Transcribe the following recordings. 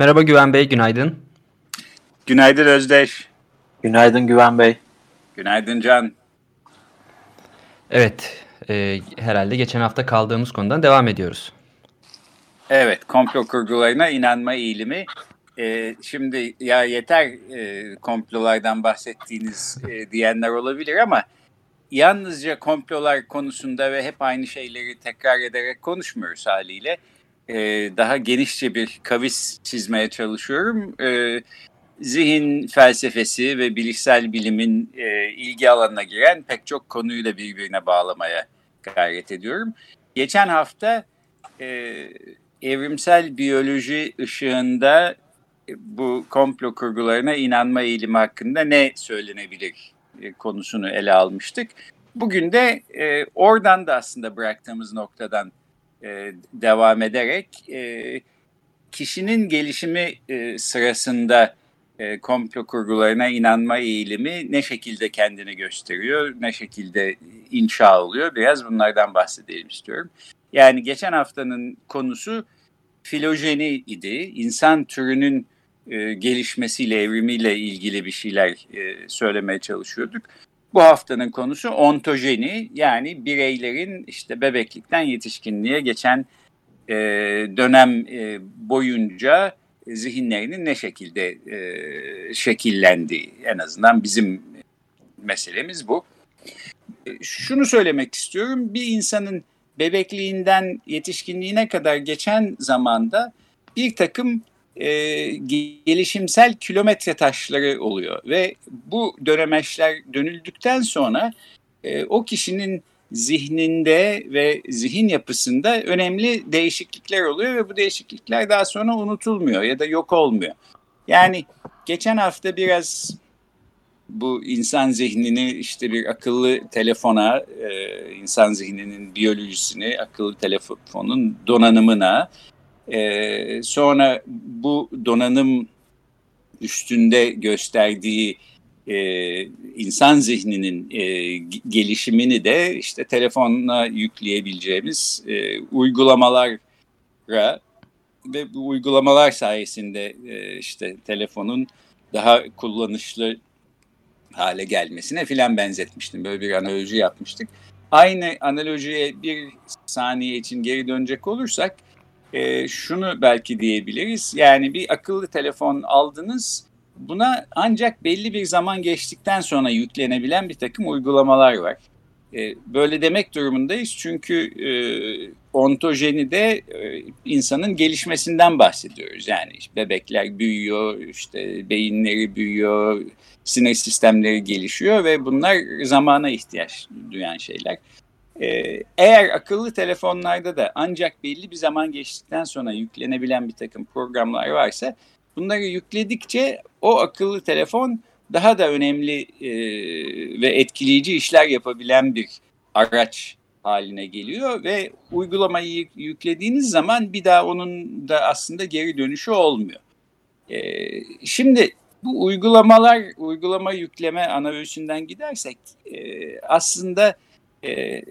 Merhaba Güven Bey, günaydın. Günaydın Özdeş. Günaydın Güven Bey. Günaydın Can. Evet, e, herhalde geçen hafta kaldığımız konudan devam ediyoruz. Evet, komplo kurgularına inanma eğilimi. E, şimdi ya yeter e, komplolardan bahsettiğiniz e, diyenler olabilir ama yalnızca komplolar konusunda ve hep aynı şeyleri tekrar ederek konuşmuyoruz haliyle. Ee, daha genişçe bir kavis çizmeye çalışıyorum. Ee, zihin felsefesi ve bilişsel bilimin e, ilgi alanına giren pek çok konuyu da birbirine bağlamaya gayret ediyorum. Geçen hafta e, evrimsel biyoloji ışığında bu komplo kurgularına inanma eğilimi hakkında ne söylenebilir e, konusunu ele almıştık. Bugün de e, oradan da aslında bıraktığımız noktadan e, devam ederek e, kişinin gelişimi e, sırasında e, komplo kurgularına inanma eğilimi ne şekilde kendini gösteriyor, ne şekilde inşa oluyor biraz bunlardan bahsedelim istiyorum. Yani geçen haftanın konusu filojeni idi. İnsan türünün e, gelişmesiyle, evrimiyle ilgili bir şeyler e, söylemeye çalışıyorduk. Bu haftanın konusu ontojeni yani bireylerin işte bebeklikten yetişkinliğe geçen e, dönem e, boyunca zihinlerinin ne şekilde e, şekillendiği en azından bizim meselemiz bu. Şunu söylemek istiyorum bir insanın bebekliğinden yetişkinliğine kadar geçen zamanda bir takım e, gelişimsel kilometre taşları oluyor ve bu dönemeçler dönüldükten sonra e, o kişinin zihninde ve zihin yapısında önemli değişiklikler oluyor ve bu değişiklikler daha sonra unutulmuyor ya da yok olmuyor. Yani geçen hafta biraz bu insan zihnini işte bir akıllı telefona, e, insan zihninin biyolojisini, akıllı telefonun donanımına, e, sonra bu donanım üstünde gösterdiği e, insan zihninin e, gelişimini de işte telefonla yükleyebileceğimiz e, uygulamalara ve bu uygulamalar sayesinde e, işte telefonun daha kullanışlı hale gelmesine filan benzetmiştim. Böyle bir analoji yapmıştık. Aynı analojiye bir saniye için geri dönecek olursak e, şunu belki diyebiliriz. Yani bir akıllı telefon aldınız buna ancak belli bir zaman geçtikten sonra yüklenebilen bir takım uygulamalar var. E, böyle demek durumundayız çünkü e, ontojeni de e, insanın gelişmesinden bahsediyoruz. Yani işte bebekler büyüyor, işte beyinleri büyüyor, sinir sistemleri gelişiyor ve bunlar zamana ihtiyaç duyan şeyler. Ee, eğer akıllı telefonlarda da ancak belli bir zaman geçtikten sonra yüklenebilen bir takım programlar varsa bunları yükledikçe o akıllı telefon daha da önemli e, ve etkileyici işler yapabilen bir araç haline geliyor ve uygulamayı yüklediğiniz zaman bir daha onun da aslında geri dönüşü olmuyor. E, şimdi bu uygulamalar, uygulama yükleme anavüsünden gidersek e, aslında e,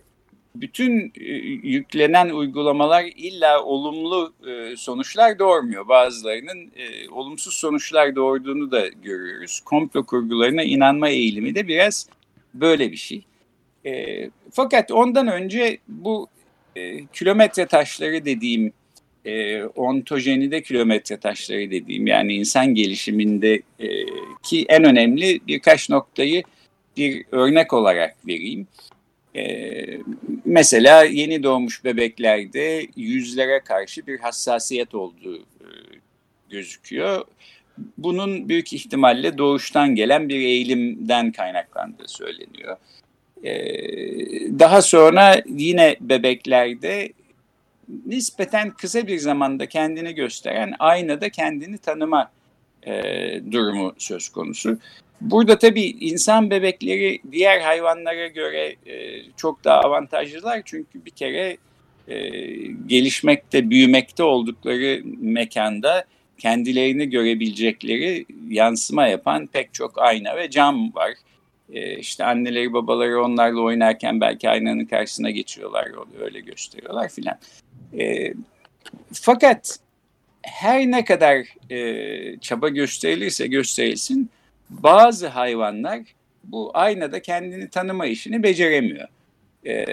bütün e, yüklenen uygulamalar illa olumlu e, sonuçlar doğurmuyor. Bazılarının e, olumsuz sonuçlar doğurduğunu da görüyoruz. Komplo kurgularına inanma eğilimi de biraz böyle bir şey. Fakat ondan önce bu kilometre taşları dediğim, ontojenide kilometre taşları dediğim yani insan gelişiminde ki en önemli birkaç noktayı bir örnek olarak vereyim. Ee, mesela yeni doğmuş bebeklerde yüzlere karşı bir hassasiyet olduğu e, gözüküyor. Bunun büyük ihtimalle doğuştan gelen bir eğilimden kaynaklandığı söyleniyor. Ee, daha sonra yine bebeklerde nispeten kısa bir zamanda kendini gösteren aynada kendini tanıma e, durumu söz konusu. Burada tabii insan bebekleri diğer hayvanlara göre e, çok daha avantajlılar çünkü bir kere e, gelişmekte, büyümekte oldukları mekanda kendilerini görebilecekleri yansıma yapan pek çok ayna ve cam var. E, işte anneleri babaları onlarla oynarken belki aynanın karşısına geçiyorlar, öyle gösteriyorlar filan. E, fakat her ne kadar e, çaba gösterilirse gösterilsin bazı hayvanlar bu aynada kendini tanıma işini beceremiyor. E,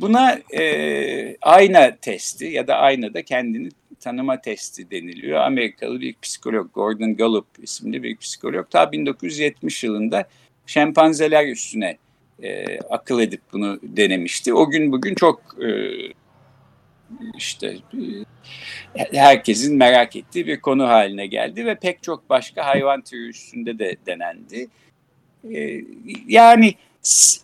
buna e, ayna testi ya da aynada kendini tanıma testi deniliyor. Amerikalı bir psikolog Gordon Gallup isimli bir psikolog ta 1970 yılında şempanzeler üstüne e, akıl edip bunu denemişti. O gün bugün çok e, işte e, herkesin merak ettiği bir konu haline geldi ve pek çok başka hayvan türü üstünde de denendi. E, yani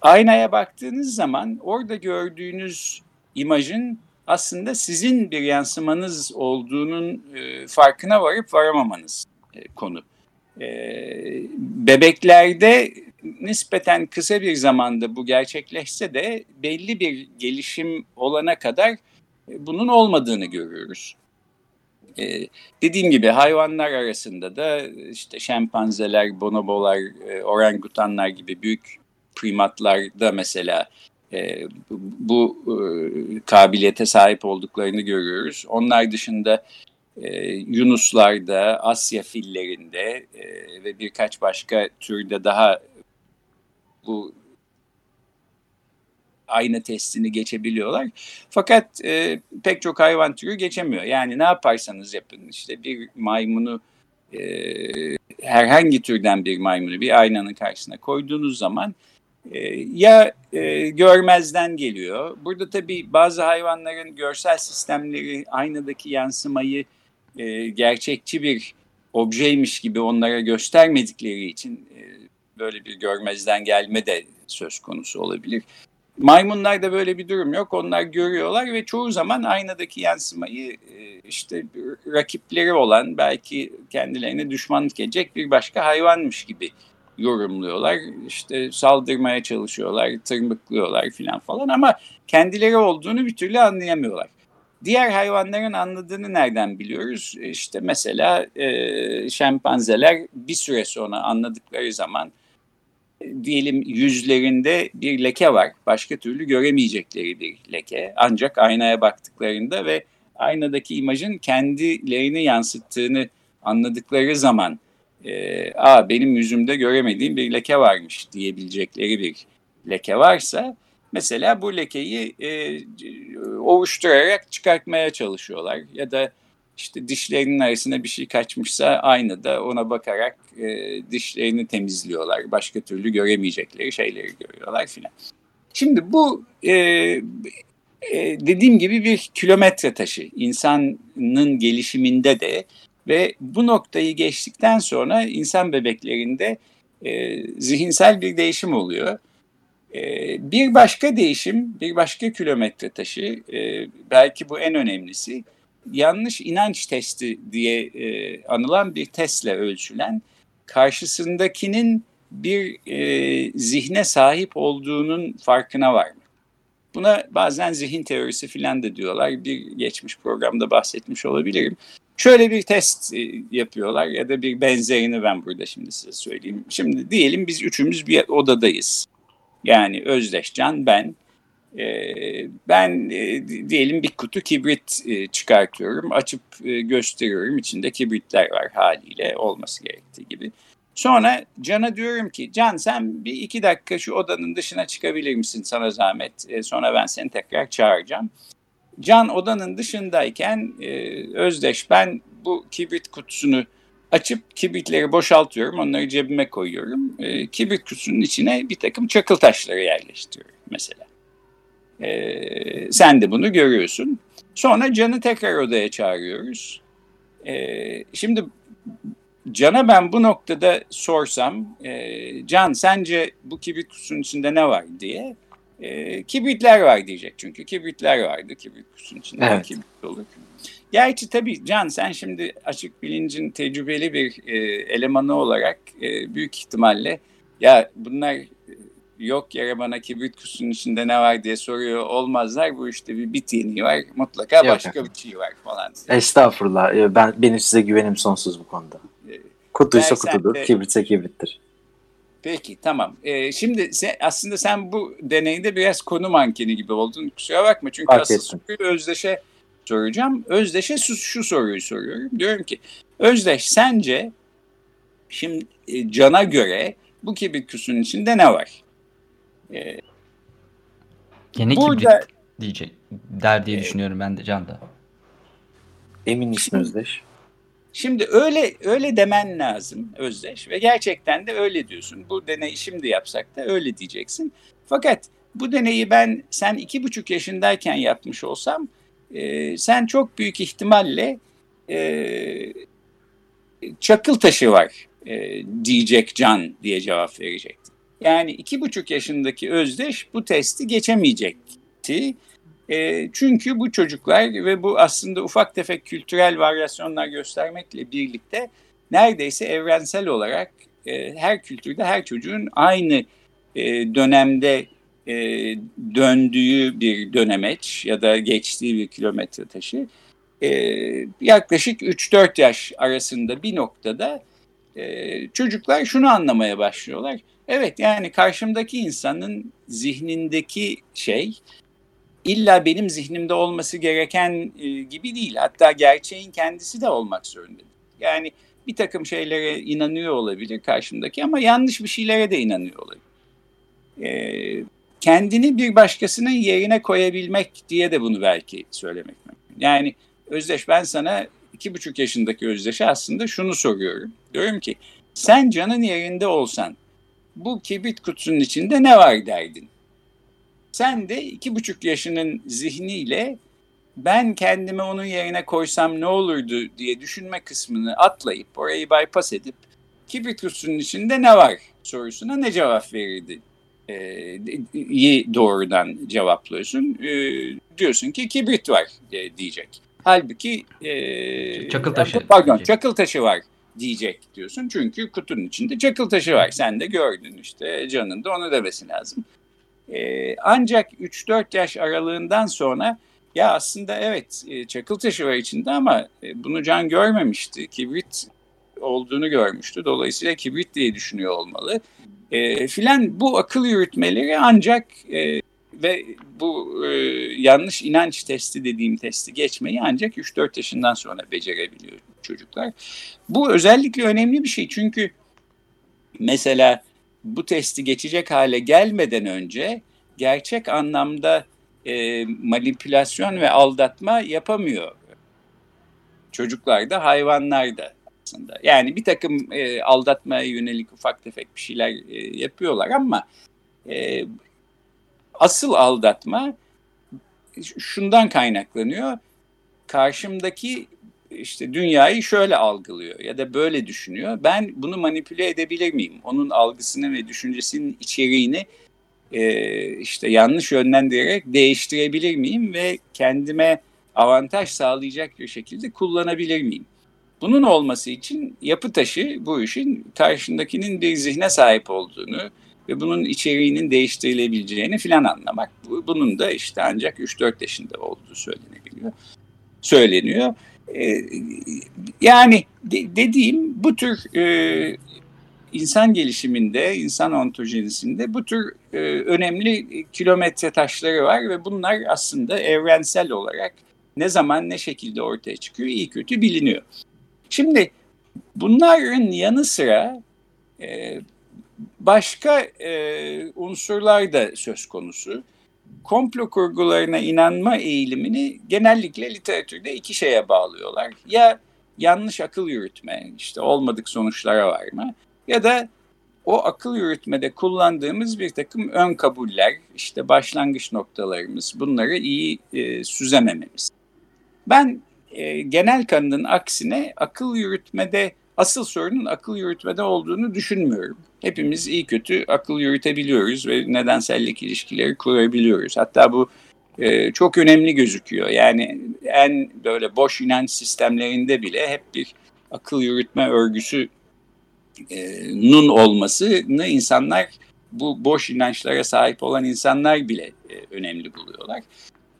aynaya baktığınız zaman orada gördüğünüz imajın aslında sizin bir yansımanız olduğunun e, farkına varıp varamamanız konu. Bebeklerde nispeten kısa bir zamanda bu gerçekleşse de belli bir gelişim olana kadar bunun olmadığını görüyoruz. Ee, dediğim gibi hayvanlar arasında da işte şempanzeler, bonobolar, e, orangutanlar gibi büyük primatlarda mesela e, bu e, kabiliyete sahip olduklarını görüyoruz. Onlar dışında e, yunuslarda, Asya fillerinde e, ve birkaç başka türde daha bu aynı testini geçebiliyorlar. Fakat e, pek çok hayvan türü geçemiyor. Yani ne yaparsanız yapın işte bir maymunu e, herhangi türden bir maymunu bir aynanın karşısına koyduğunuz zaman e, ya e, görmezden geliyor. Burada tabii bazı hayvanların görsel sistemleri aynadaki yansımayı e, gerçekçi bir objeymiş gibi onlara göstermedikleri için e, böyle bir görmezden gelme de söz konusu olabilir. Maymunlarda böyle bir durum yok. Onlar görüyorlar ve çoğu zaman aynadaki yansımayı e, işte rakipleri olan belki kendilerine düşmanlık edecek bir başka hayvanmış gibi yorumluyorlar. İşte saldırmaya çalışıyorlar, tırmıklıyorlar filan falan ama kendileri olduğunu bir türlü anlayamıyorlar. Diğer hayvanların anladığını nereden biliyoruz? İşte mesela e, şempanzeler bir süre sonra anladıkları zaman diyelim yüzlerinde bir leke var. Başka türlü göremeyecekleri bir leke. Ancak aynaya baktıklarında ve aynadaki imajın kendilerini yansıttığını anladıkları zaman e, Aa, benim yüzümde göremediğim bir leke varmış diyebilecekleri bir leke varsa mesela bu lekeyi e, ovuşturarak çıkartmaya çalışıyorlar ya da işte dişlerinin arasında bir şey kaçmışsa aynada ona bakarak e, dişlerini temizliyorlar. Başka türlü göremeyecekleri şeyleri görüyorlar filan. Şimdi bu e, e, dediğim gibi bir kilometre taşı insanın gelişiminde de ve bu noktayı geçtikten sonra insan bebeklerinde e, zihinsel bir değişim oluyor. E, bir başka değişim, bir başka kilometre taşı, e, belki bu en önemlisi, yanlış inanç testi diye e, anılan bir testle ölçülen karşısındakinin bir e, zihne sahip olduğunun farkına var mı? Buna bazen zihin teorisi filan da diyorlar. Bir geçmiş programda bahsetmiş olabilirim. Şöyle bir test e, yapıyorlar ya da bir benzerini ben burada şimdi size söyleyeyim. Şimdi diyelim biz üçümüz bir odadayız. Yani Özdeşcan, ben, ben e, diyelim bir kutu kibrit e, çıkartıyorum, açıp e, gösteriyorum. İçinde kibritler var haliyle olması gerektiği gibi. Sonra Can'a diyorum ki Can sen bir iki dakika şu odanın dışına çıkabilir misin sana zahmet? Sonra ben seni tekrar çağıracağım. Can odanın dışındayken Özdeş ben bu kibrit kutusunu açıp kibritleri boşaltıyorum. Onları cebime koyuyorum. Kibrit kutusunun içine bir takım çakıl taşları yerleştiriyorum mesela. E, sen de bunu görüyorsun. Sonra Can'ı tekrar odaya çağırıyoruz. E, şimdi Can'a ben bu noktada sorsam, e, Can sence bu kibrit kutusunun içinde ne var diye, E, kibritler var diyecek çünkü kibritler vardı. Kibrit kutusunun içinde evet. kibrit olur. Gerçi tabii Can sen şimdi açık bilincin tecrübeli bir e, elemanı olarak e, büyük ihtimalle ya bunlar yok yere bana kibrit kutusunun içinde ne var diye soruyor olmazlar. Bu işte bir bitini var mutlaka yok. başka bir şey var falan. Estağfurullah ee, ben benim size güvenim sonsuz bu konuda. Ee, Kutuysa kutudur, de... kibritse kibrittir. Peki tamam. Ee, şimdi sen, aslında sen bu deneyinde biraz konu mankeni gibi oldun. Kusura bakma çünkü Fark asıl Özdeş'e soracağım. Özdeş'e şu, şu soruyu soruyorum. Diyorum ki Özdeş sence şimdi e, Can'a göre bu kibrit kutusunun içinde ne var? Ee, Gene burada, kibrit diyecek der diye e, düşünüyorum ben de Can da. Emin misin Özdeş? Şimdi öyle öyle demen lazım Özdeş ve gerçekten de öyle diyorsun. Bu deneyi şimdi yapsak da öyle diyeceksin. Fakat bu deneyi ben sen iki buçuk yaşındayken yapmış olsam e, sen çok büyük ihtimalle e, çakıl taşı var e, diyecek Can diye cevap verecekti. Yani iki buçuk yaşındaki Özdeş bu testi geçemeyecekti. E, çünkü bu çocuklar ve bu aslında ufak tefek kültürel varyasyonlar göstermekle birlikte neredeyse evrensel olarak e, her kültürde her çocuğun aynı e, dönemde e, döndüğü bir dönemeç ya da geçtiği bir kilometre taşı e, yaklaşık 3-4 yaş arasında bir noktada e, çocuklar şunu anlamaya başlıyorlar. Evet yani karşımdaki insanın zihnindeki şey illa benim zihnimde olması gereken e, gibi değil. Hatta gerçeğin kendisi de olmak zorunda. Yani bir takım şeylere inanıyor olabilir karşımdaki ama yanlış bir şeylere de inanıyor olabilir. E, kendini bir başkasının yerine koyabilmek diye de bunu belki söylemek mümkün. Yani Özdeş ben sana iki buçuk yaşındaki Özdeş'e aslında şunu soruyorum. Diyorum ki sen canın yerinde olsan bu kibrit kutusunun içinde ne var derdin? Sen de iki buçuk yaşının zihniyle ben kendimi onun yerine koysam ne olurdu diye düşünme kısmını atlayıp orayı bypass edip kibrit kutusunun içinde ne var sorusuna ne cevap verirdi? Ee, doğrudan cevaplıyorsun. Ee, diyorsun ki kibrit var e, diyecek. Halbuki e, çakıl taşı. Pardon, diyecek. çakıl taşı var diyecek diyorsun. Çünkü kutunun içinde çakıl taşı var. Sen de gördün işte canın da onu demesi lazım. E, ancak 3-4 yaş aralığından sonra ya aslında evet e, çakıl taşı var içinde ama e, bunu can görmemişti. Kibrit olduğunu görmüştü. Dolayısıyla kibrit diye düşünüyor olmalı. E, filan bu akıl yürütmeleri ancak e, ve bu e, yanlış inanç testi dediğim testi geçmeyi ancak 3-4 yaşından sonra becerebiliyor çocuklar. Bu özellikle önemli bir şey çünkü mesela bu testi geçecek hale gelmeden önce gerçek anlamda e, manipülasyon ve aldatma yapamıyor. Çocuklar da hayvanlar da aslında. Yani bir takım e, aldatmaya yönelik ufak tefek bir şeyler e, yapıyorlar ama e, asıl aldatma şundan kaynaklanıyor. Karşımdaki işte dünyayı şöyle algılıyor ya da böyle düşünüyor. Ben bunu manipüle edebilir miyim? Onun algısını ve düşüncesinin içeriğini e, işte yanlış yönlendirerek değiştirebilir miyim ve kendime avantaj sağlayacak bir şekilde kullanabilir miyim? Bunun olması için yapı taşı bu işin karşındakinin bir zihne sahip olduğunu ve bunun içeriğinin değiştirilebileceğini filan anlamak. Bunun da işte ancak 3-4 yaşında olduğu söylenebiliyor. Söyleniyor. Ee, yani de, dediğim bu tür e, insan gelişiminde, insan ontojenisinde bu tür e, önemli kilometre taşları var ve bunlar aslında evrensel olarak ne zaman ne şekilde ortaya çıkıyor iyi kötü biliniyor. Şimdi bunların yanı sıra e, başka e, unsurlar da söz konusu komplo kurgularına inanma eğilimini genellikle literatürde iki şeye bağlıyorlar. Ya yanlış akıl yürütme, işte olmadık sonuçlara varma ya da o akıl yürütmede kullandığımız bir takım ön kabuller, işte başlangıç noktalarımız, bunları iyi e, süzemememiz. Ben e, genel kanının aksine akıl yürütmede asıl sorunun akıl yürütmede olduğunu düşünmüyorum. Hepimiz iyi kötü akıl yürütebiliyoruz ve nedensellik ilişkileri kurabiliyoruz. Hatta bu e, çok önemli gözüküyor. Yani en böyle boş inanç sistemlerinde bile hep bir akıl yürütme örgüsü e, nun olmasını insanlar bu boş inançlara sahip olan insanlar bile e, önemli buluyorlar.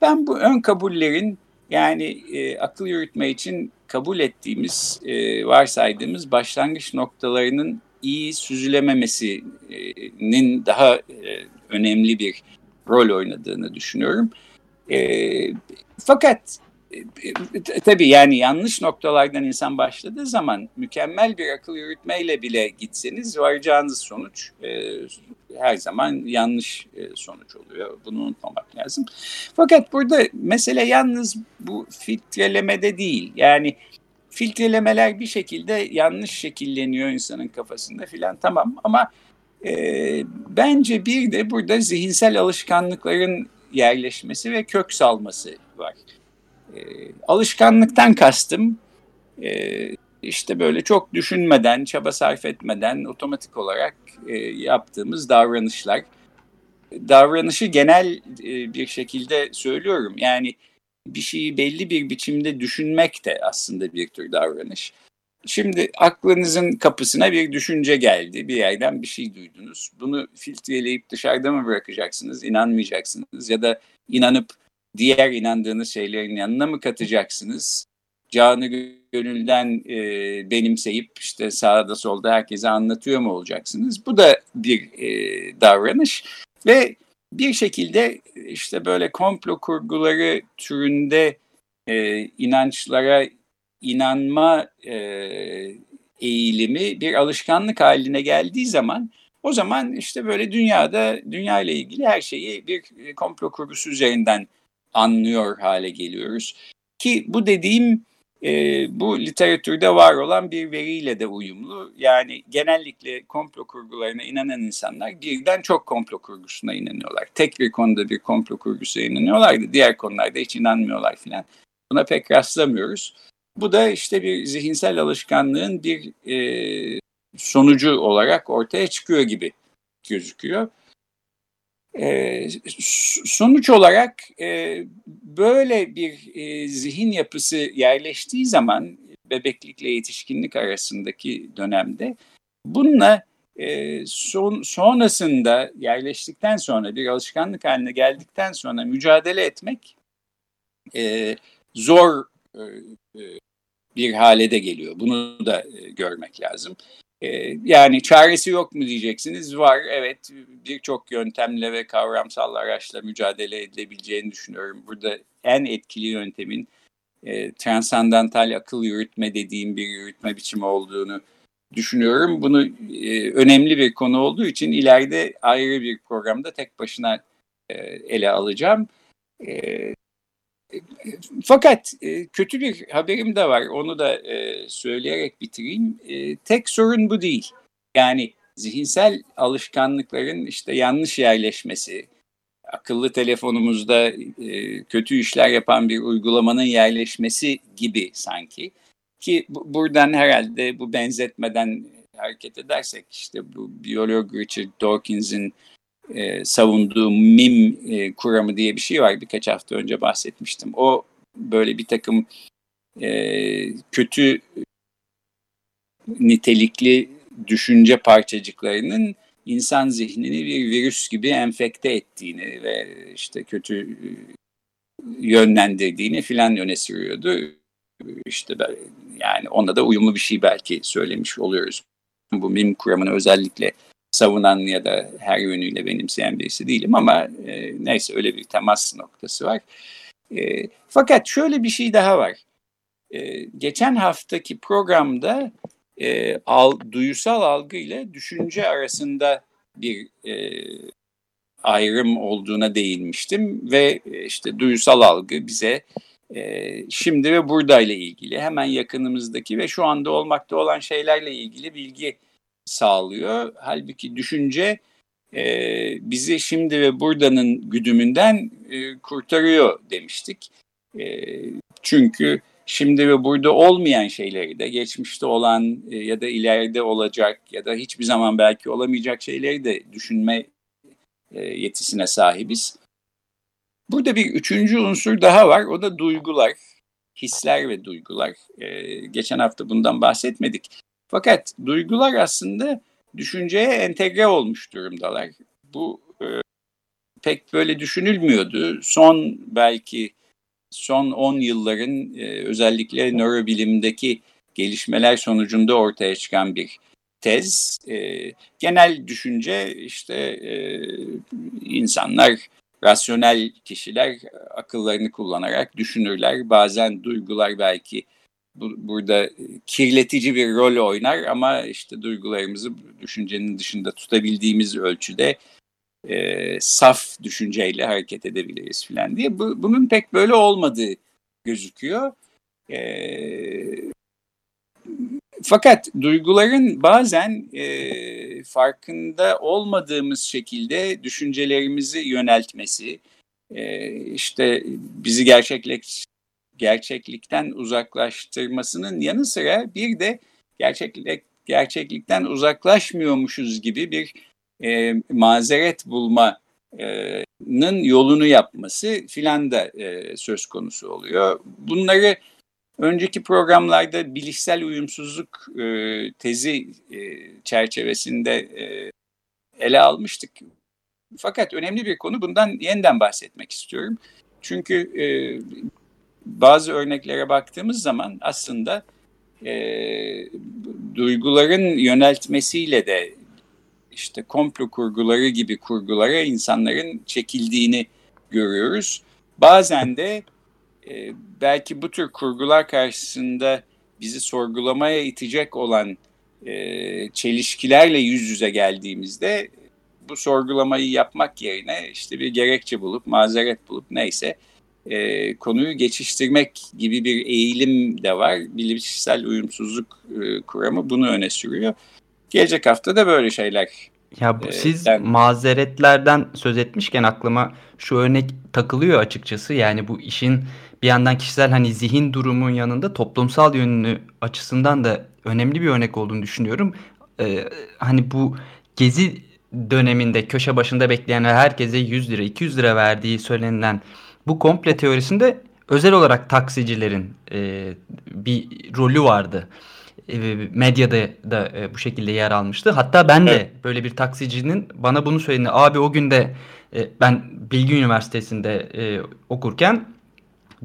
Ben bu ön kabullerin yani e, akıl yürütme için kabul ettiğimiz, e, varsaydığımız başlangıç noktalarının iyi süzülememesinin daha e, önemli bir rol oynadığını düşünüyorum. E, fakat e, tabii yani yanlış noktalardan insan başladığı zaman mükemmel bir akıl yürütmeyle bile gitseniz varacağınız sonuç e, her zaman yanlış e, sonuç oluyor. Bunu unutmamak lazım. Fakat burada mesele yalnız bu filtrelemede değil. Yani filtrelemeler bir şekilde yanlış şekilleniyor insanın kafasında filan tamam ama e, bence bir de burada zihinsel alışkanlıkların yerleşmesi ve kök salması var. E, alışkanlıktan kastım e, işte böyle çok düşünmeden, çaba sarf etmeden otomatik olarak e, yaptığımız davranışlar. Davranışı genel e, bir şekilde söylüyorum. Yani bir şeyi belli bir biçimde düşünmek de aslında bir tür davranış. Şimdi aklınızın kapısına bir düşünce geldi. Bir yerden bir şey duydunuz. Bunu filtreleyip dışarıda mı bırakacaksınız? İnanmayacaksınız ya da inanıp diğer inandığınız şeylerin yanına mı katacaksınız? Canı gönülden e, benimseyip işte sağda solda herkese anlatıyor mu olacaksınız? Bu da bir e, davranış ve bir şekilde işte böyle komplo kurguları türünde e, inançlara inanma e, eğilimi bir alışkanlık haline geldiği zaman o zaman işte böyle dünyada dünya ile ilgili her şeyi bir komplo kurgusu üzerinden anlıyor hale geliyoruz. Ki bu dediğim e, bu literatürde var olan bir veriyle de uyumlu. Yani genellikle komplo kurgularına inanan insanlar birden çok komplo kurgusuna inanıyorlar. Tek bir konuda bir komplo kurgusuna inanıyorlar da diğer konularda hiç inanmıyorlar filan. Buna pek rastlamıyoruz. Bu da işte bir zihinsel alışkanlığın bir e, sonucu olarak ortaya çıkıyor gibi gözüküyor. E, sonuç olarak e, böyle bir e, zihin yapısı yerleştiği zaman bebeklikle yetişkinlik arasındaki dönemde bununla e, son, sonrasında yerleştikten sonra bir alışkanlık haline geldikten sonra mücadele etmek e, zor e, e bir hale de geliyor. Bunu da e, görmek lazım. Ee, yani çaresi yok mu diyeceksiniz. Var evet birçok yöntemle ve kavramsal araçla mücadele edilebileceğini düşünüyorum. Burada en etkili yöntemin e, transandantal akıl yürütme dediğim bir yürütme biçimi olduğunu düşünüyorum. Bunu e, önemli bir konu olduğu için ileride ayrı bir programda tek başına e, ele alacağım. E, fakat e, kötü bir haberim de var. Onu da e, söyleyerek bitireyim. E, tek sorun bu değil. Yani zihinsel alışkanlıkların işte yanlış yerleşmesi, akıllı telefonumuzda kötü işler yapan bir uygulamanın yerleşmesi gibi sanki. Ki buradan herhalde bu benzetmeden hareket edersek işte bu biyolog Richard Dawkins'in e, savunduğu MIM e, kuramı diye bir şey var. Birkaç hafta önce bahsetmiştim. O böyle bir takım e, kötü nitelikli düşünce parçacıklarının insan zihnini bir virüs gibi enfekte ettiğini ve işte kötü e, yönlendirdiğini filan öne sürüyordu. İşte yani ona da uyumlu bir şey belki söylemiş oluyoruz. Bu MIM kuramını özellikle savunan ya da her yönüyle benimseyen birisi değilim ama e, neyse öyle bir temas noktası var. E, fakat şöyle bir şey daha var. E, geçen haftaki programda e, al, duyusal algı ile düşünce arasında bir e, ayrım olduğuna değinmiştim ve e, işte duyusal algı bize e, şimdi ve buradayla ilgili hemen yakınımızdaki ve şu anda olmakta olan şeylerle ilgili bilgi sağlıyor. Halbuki düşünce e, bizi şimdi ve buradanın güdümünden e, kurtarıyor demiştik. E, çünkü şimdi ve burada olmayan şeyleri de geçmişte olan e, ya da ileride olacak ya da hiçbir zaman belki olamayacak şeyleri de düşünme e, yetisine sahibiz. Burada bir üçüncü unsur daha var. O da duygular, hisler ve duygular. E, geçen hafta bundan bahsetmedik. Fakat duygular aslında düşünceye entegre olmuş durumdalar. Bu e, pek böyle düşünülmüyordu. Son belki son 10 yılların e, özellikle nörobilimdeki gelişmeler sonucunda ortaya çıkan bir tez. E, genel düşünce işte e, insanlar rasyonel kişiler akıllarını kullanarak düşünürler. Bazen duygular belki bu, burada kirletici bir rol oynar ama işte duygularımızı düşüncenin dışında tutabildiğimiz ölçüde e, saf düşünceyle hareket edebiliriz filan diye. Bu, bunun pek böyle olmadığı gözüküyor. E, fakat duyguların bazen e, farkında olmadığımız şekilde düşüncelerimizi yöneltmesi, e, işte bizi gerçeklik gerçeklikten uzaklaştırmasının yanı sıra bir de gerçeklik gerçeklikten uzaklaşmıyormuşuz gibi bir e, mazeret bulmanın yolunu yapması filan da e, söz konusu oluyor. Bunları önceki programlarda bilişsel uyumsuzluk e, tezi e, çerçevesinde e, ele almıştık. Fakat önemli bir konu bundan yeniden bahsetmek istiyorum. Çünkü e, bazı örneklere baktığımız zaman aslında e, duyguların yöneltmesiyle de işte komplo kurguları gibi kurgulara insanların çekildiğini görüyoruz. Bazen de e, belki bu tür kurgular karşısında bizi sorgulamaya itecek olan e, çelişkilerle yüz yüze geldiğimizde bu sorgulamayı yapmak yerine işte bir gerekçe bulup mazeret bulup neyse e, konuyu geçiştirmek gibi bir eğilim de var. Bilişsel uyumsuzluk e, kuramı bunu öne sürüyor. Gelecek hafta da böyle şeyler. Ya bu, e, siz ben... mazeretlerden söz etmişken aklıma şu örnek takılıyor açıkçası. Yani bu işin bir yandan kişisel hani zihin durumun yanında toplumsal yönünü açısından da önemli bir örnek olduğunu düşünüyorum. Ee, hani bu gezi döneminde köşe başında bekleyen ve herkese 100 lira 200 lira verdiği söylenilen bu komple teorisinde özel olarak taksicilerin e, bir rolü vardı. E, medyada da e, bu şekilde yer almıştı. Hatta ben de evet. böyle bir taksicinin bana bunu söyledi. Abi o gün de e, ben Bilgi Üniversitesi'nde e, okurken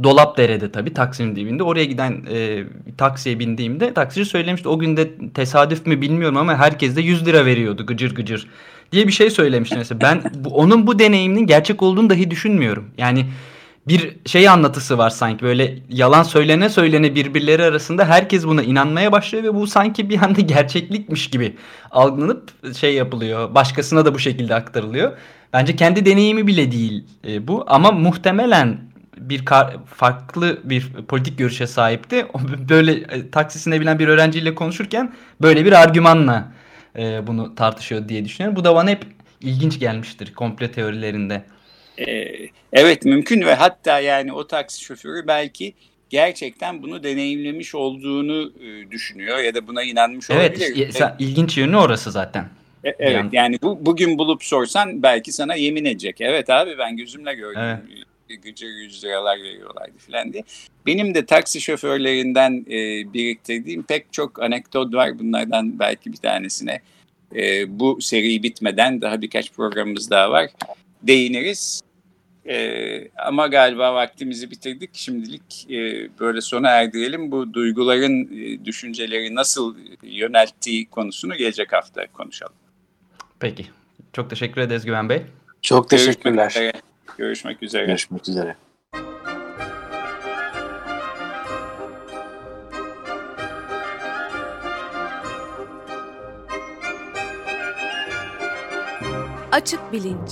Dolapdere'de tabii Taksim dibinde oraya giden e, taksiye bindiğimde taksici söylemişti. O günde tesadüf mü bilmiyorum ama herkes de 100 lira veriyordu gıcır gıcır diye bir şey söylemişti mesela. Ben bu, onun bu deneyiminin gerçek olduğunu dahi düşünmüyorum. Yani bir şey anlatısı var sanki böyle yalan söylene söylene birbirleri arasında herkes buna inanmaya başlıyor ve bu sanki bir anda gerçeklikmiş gibi algılanıp şey yapılıyor. Başkasına da bu şekilde aktarılıyor. Bence kendi deneyimi bile değil e, bu ama muhtemelen bir farklı bir politik görüşe sahipti. Böyle e, taksisine binen bir öğrenciyle konuşurken böyle bir argümanla e, bunu tartışıyor diye düşünüyorum. Bu da bana hep ilginç gelmiştir komple teorilerinde. Ee, evet mümkün ve hatta yani o taksi şoförü belki gerçekten bunu deneyimlemiş olduğunu e, düşünüyor ya da buna inanmış evet, olabilir. Evet ilginç yönü orası zaten. E, evet yani, yani bu, bugün bulup sorsan belki sana yemin edecek. Evet abi ben gözümle gördüm. Evet gıcır 100 liralar veriyorlardı falan diye. Benim de taksi şoförlerinden e, biriktirdiğim pek çok anekdot var. Bunlardan belki bir tanesine e, bu seri bitmeden daha birkaç programımız daha var. Değiniriz. E, ama galiba vaktimizi bitirdik. Şimdilik e, böyle sona erdirelim. Bu duyguların e, düşünceleri nasıl yönelttiği konusunu gelecek hafta konuşalım. Peki. Çok teşekkür ederiz Güven Bey. Çok teşekkürler. Görüşmek üzere. Görüşmek üzere. Görüşmek üzere. Açık Bilinç